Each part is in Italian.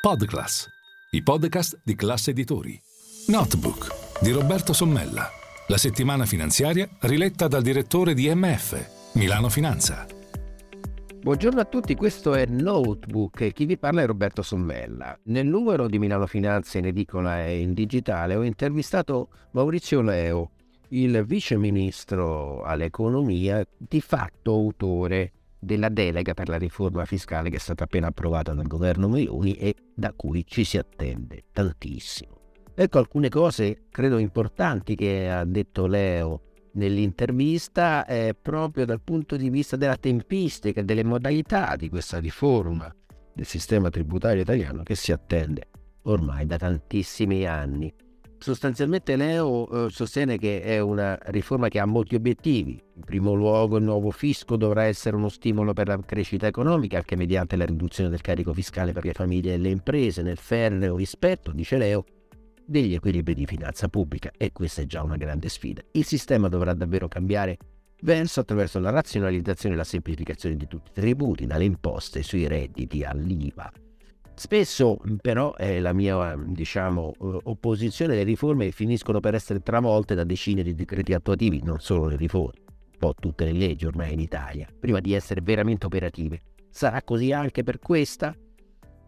Podclass, i podcast di classe editori. Notebook di Roberto Sommella. La settimana finanziaria riletta dal direttore di MF, Milano Finanza. Buongiorno a tutti, questo è Notebook e chi vi parla è Roberto Sommella. Nel numero di Milano Finanza in edicola e in digitale ho intervistato Maurizio Leo, il vice ministro all'economia, di fatto autore della delega per la riforma fiscale che è stata appena approvata dal governo Meloni e da cui ci si attende tantissimo. Ecco alcune cose credo importanti che ha detto Leo nell'intervista eh, proprio dal punto di vista della tempistica e delle modalità di questa riforma del sistema tributario italiano che si attende ormai da tantissimi anni sostanzialmente Leo eh, sostiene che è una riforma che ha molti obiettivi. In primo luogo il nuovo fisco dovrà essere uno stimolo per la crescita economica anche mediante la riduzione del carico fiscale per le famiglie e le imprese nel ferreo rispetto, dice Leo, degli equilibri di finanza pubblica e questa è già una grande sfida. Il sistema dovrà davvero cambiare verso attraverso la razionalizzazione e la semplificazione di tutti i tributi, dalle imposte sui redditi all'IVA Spesso però eh, la mia diciamo, opposizione alle riforme finiscono per essere travolte da decine di decreti attuativi, non solo le riforme, un po' tutte le leggi ormai in Italia, prima di essere veramente operative. Sarà così anche per questa?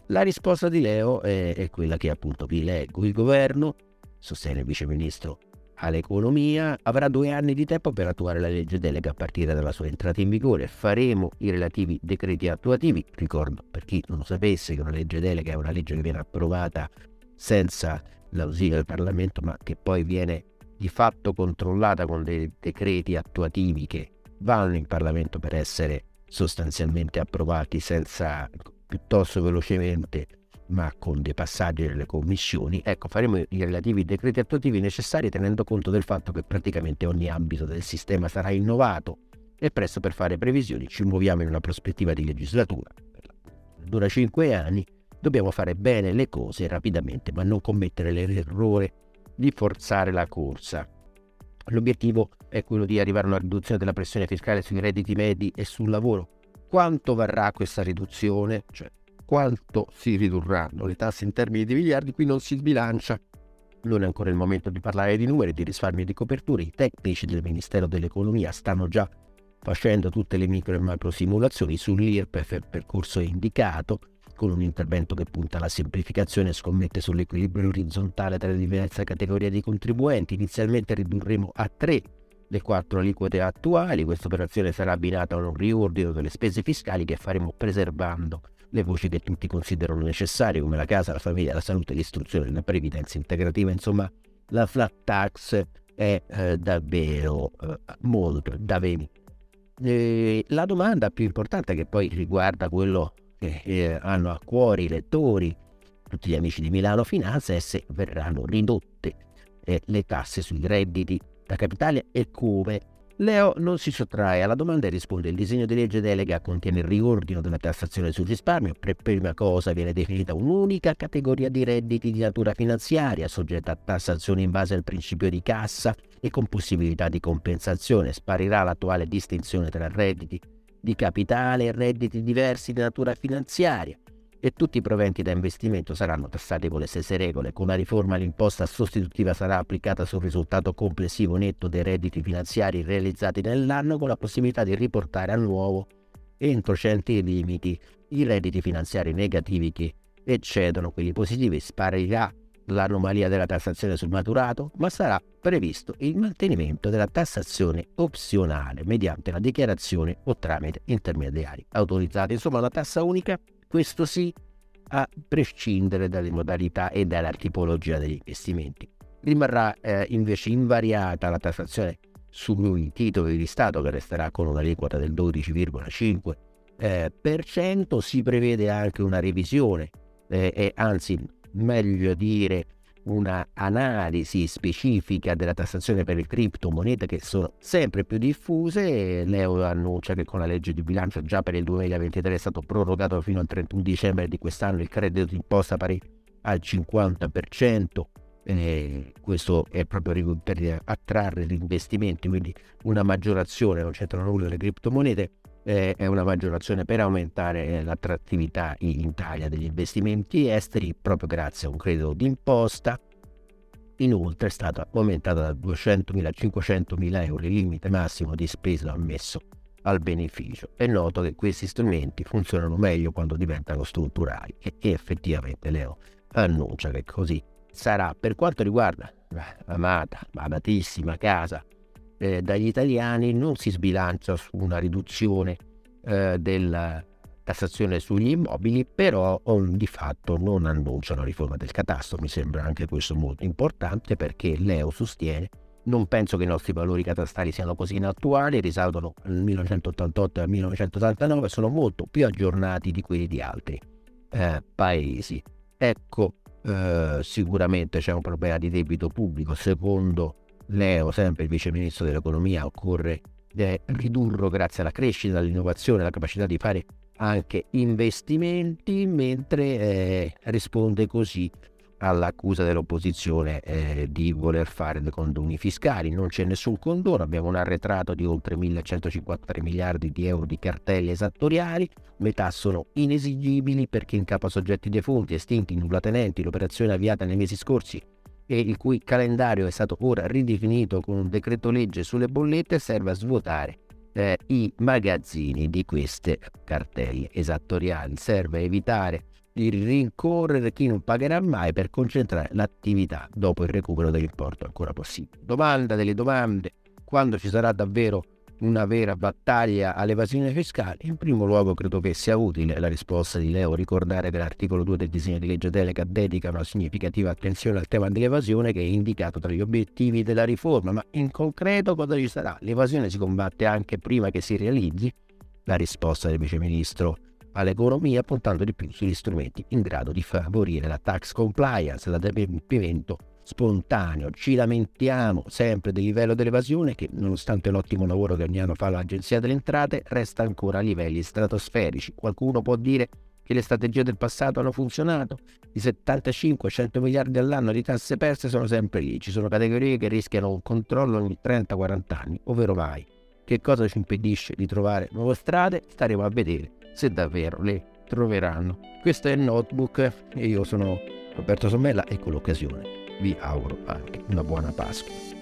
La risposta di Leo è, è quella che appunto vi leggo. Il governo, sostiene il vice ministro all'economia, avrà due anni di tempo per attuare la legge delega a partire dalla sua entrata in vigore. Faremo i relativi decreti attuativi. Ricordo per chi non lo sapesse che una legge delega è una legge che viene approvata senza l'ausilio del Parlamento, ma che poi viene di fatto controllata con dei decreti attuativi che vanno in Parlamento per essere sostanzialmente approvati senza piuttosto velocemente ma con dei passaggi nelle commissioni, ecco, faremo i relativi decreti attuativi necessari tenendo conto del fatto che praticamente ogni ambito del sistema sarà innovato e presto per fare previsioni ci muoviamo in una prospettiva di legislatura. Dura cinque anni, dobbiamo fare bene le cose rapidamente, ma non commettere l'errore di forzare la corsa. L'obiettivo è quello di arrivare a una riduzione della pressione fiscale sui redditi medi e sul lavoro. Quanto varrà questa riduzione? Cioè, quanto si ridurranno le tasse in termini di miliardi, qui non si sbilancia. Non è ancora il momento di parlare di numeri, di risparmi e di coperture. I tecnici del Ministero dell'Economia stanno già facendo tutte le micro e macro simulazioni sull'IRPEF, il percorso indicato, con un intervento che punta alla semplificazione e scommette sull'equilibrio orizzontale tra le diverse categorie di contribuenti. Inizialmente ridurremo a tre le quattro aliquote attuali. Questa operazione sarà abbinata a un riordino delle spese fiscali che faremo preservando le voci che tutti considerano necessarie come la casa, la famiglia, la salute, l'istruzione, la previdenza integrativa, insomma la flat tax è eh, davvero eh, molto da veni. Eh, la domanda più importante che poi riguarda quello che eh, hanno a cuore i lettori, tutti gli amici di Milano Finanza, è se verranno ridotte eh, le tasse sui redditi da capitale e come Leo non si sottrae alla domanda e risponde il disegno di legge delega contiene il riordino della tassazione sul risparmio. Per prima cosa viene definita un'unica categoria di redditi di natura finanziaria soggetta a tassazione in base al principio di cassa e con possibilità di compensazione. Sparirà l'attuale distinzione tra redditi di capitale e redditi diversi di natura finanziaria e tutti i proventi da investimento saranno tassati con le stesse regole. Con la riforma l'imposta sostitutiva sarà applicata sul risultato complessivo netto dei redditi finanziari realizzati nell'anno con la possibilità di riportare a nuovo entro certi limiti i redditi finanziari negativi che eccedono quelli positivi. Sparirà l'anomalia della tassazione sul maturato, ma sarà previsto il mantenimento della tassazione opzionale mediante la dichiarazione o tramite intermediari autorizzati. Insomma, una tassa unica questo sì a prescindere dalle modalità e dalla tipologia degli investimenti. Rimarrà eh, invece invariata la tassazione sui titoli di Stato che resterà con un'aliquota del 12,5%. Eh, si prevede anche una revisione eh, e anzi meglio dire una analisi specifica della tassazione per le criptomonete che sono sempre più diffuse. L'EU annuncia che con la legge di bilancio già per il 2023 è stato prorogato fino al 31 dicembre di quest'anno il credito d'imposta pari al 50%. Eh, questo è proprio per attrarre gli investimenti, quindi una maggiorazione, non c'entrano nulla le criptomonete. Eh, è una maggiorazione per aumentare eh, l'attrattività in Italia degli investimenti esteri proprio grazie a un credito d'imposta. Inoltre è stata aumentata da 200.000 a 500.000 euro il limite massimo di spesa ammesso al beneficio. È noto che questi strumenti funzionano meglio quando diventano strutturali e effettivamente Leo annuncia che così sarà. Per quanto riguarda l'amata, amatissima casa eh, dagli italiani, non si sbilancia su una riduzione eh, della tassazione sugli immobili, però on, di fatto non annuncia una riforma del catasto. Mi sembra anche questo molto importante perché Leo sostiene non penso che i nostri valori catastali siano così inattuali, risalgono al 1988 e al 1989, sono molto più aggiornati di quelli di altri eh, paesi. Ecco, eh, sicuramente c'è un problema di debito pubblico, secondo Leo, sempre il vice ministro dell'economia, occorre eh, ridurlo grazie alla crescita, all'innovazione, alla capacità di fare anche investimenti, mentre eh, risponde così all'accusa dell'opposizione eh, di voler fare dei condoni fiscali. Non c'è nessun condono, abbiamo un arretrato di oltre 1153 miliardi di euro di cartelli esattoriali, metà sono inesigibili perché in capo a soggetti defunti, estinti, nullatenenti, l'operazione avviata nei mesi scorsi e il cui calendario è stato ora ridefinito con un decreto legge sulle bollette serve a svuotare eh, i magazzini di queste cartelle esattoriali, serve a evitare di rincorrere chi non pagherà mai per concentrare l'attività dopo il recupero dell'importo ancora possibile. Domanda delle domande, quando ci sarà davvero una vera battaglia all'evasione fiscale? In primo luogo credo che sia utile la risposta di Leo ricordare che l'articolo 2 del disegno di legge delega dedica una significativa attenzione al tema dell'evasione che è indicato tra gli obiettivi della riforma, ma in concreto cosa ci sarà? L'evasione si combatte anche prima che si realizzi? La risposta del Vice Ministro all'economia puntando di più sugli strumenti in grado di favorire la tax compliance, l'adempimento spontaneo. Ci lamentiamo sempre del livello dell'evasione che nonostante l'ottimo lavoro che ogni anno fa l'Agenzia delle Entrate resta ancora a livelli stratosferici. Qualcuno può dire che le strategie del passato hanno funzionato? I 75-100 miliardi all'anno di tasse perse sono sempre lì. Ci sono categorie che rischiano un controllo ogni 30-40 anni, ovvero mai. Che cosa ci impedisce di trovare nuove strade? Staremo a vedere se davvero le troveranno. Questo è il notebook e io sono Roberto Sommella e con l'occasione vi auguro anche una buona Pasqua.